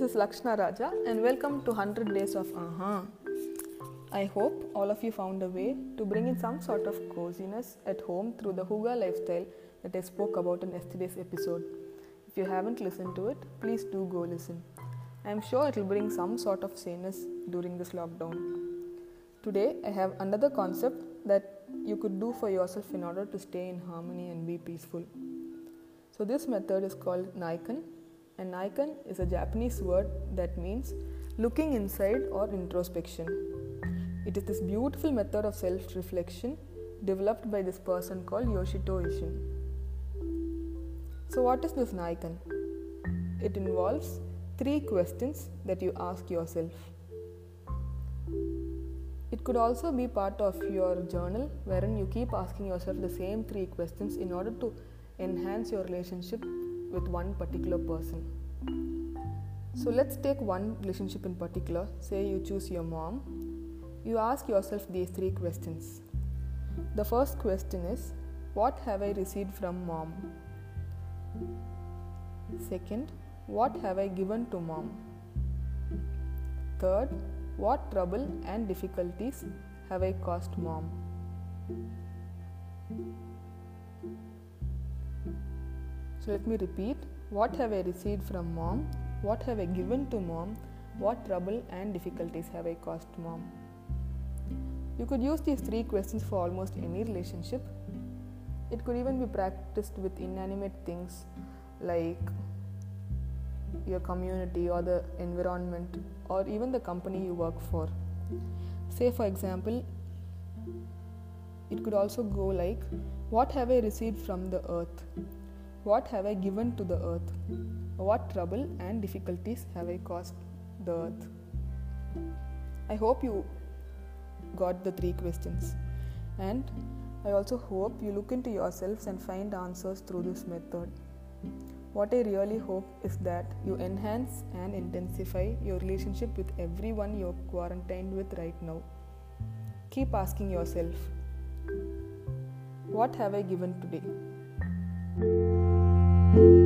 This is Lakshna Raja and welcome to 100 Days of Aha. I hope all of you found a way to bring in some sort of coziness at home through the Hygge lifestyle that I spoke about in yesterday's episode. If you haven't listened to it, please do go listen. I am sure it will bring some sort of saneness during this lockdown. Today, I have another concept that you could do for yourself in order to stay in harmony and be peaceful. So, this method is called Naikan, and Naikan is a Japanese word that means looking inside or introspection. It is this beautiful method of self reflection developed by this person called Yoshimoto Ishin. So, what is this Naikan? It involves three questions that you ask yourself. It could also be part of your journal wherein you keep asking yourself the same three questions in order to enhance your relationship with one particular person. So let's take one relationship in particular. Say you choose your mom. You ask yourself these three questions. The first question is What have I received from mom? Second, What have I given to mom? Third, what trouble and difficulties have I caused mom? So let me repeat what have I received from mom? What have I given to mom? What trouble and difficulties have I caused mom? You could use these three questions for almost any relationship. It could even be practiced with inanimate things like your community or the environment or even the company you work for. Say, for example, it could also go like, What have I received from the earth? What have I given to the earth? What trouble and difficulties have I caused the earth? I hope you got the three questions. And I also hope you look into yourselves and find answers through this method. What I really hope is that you enhance and intensify your relationship with everyone you're quarantined with right now. Keep asking yourself, What have I given today? thank you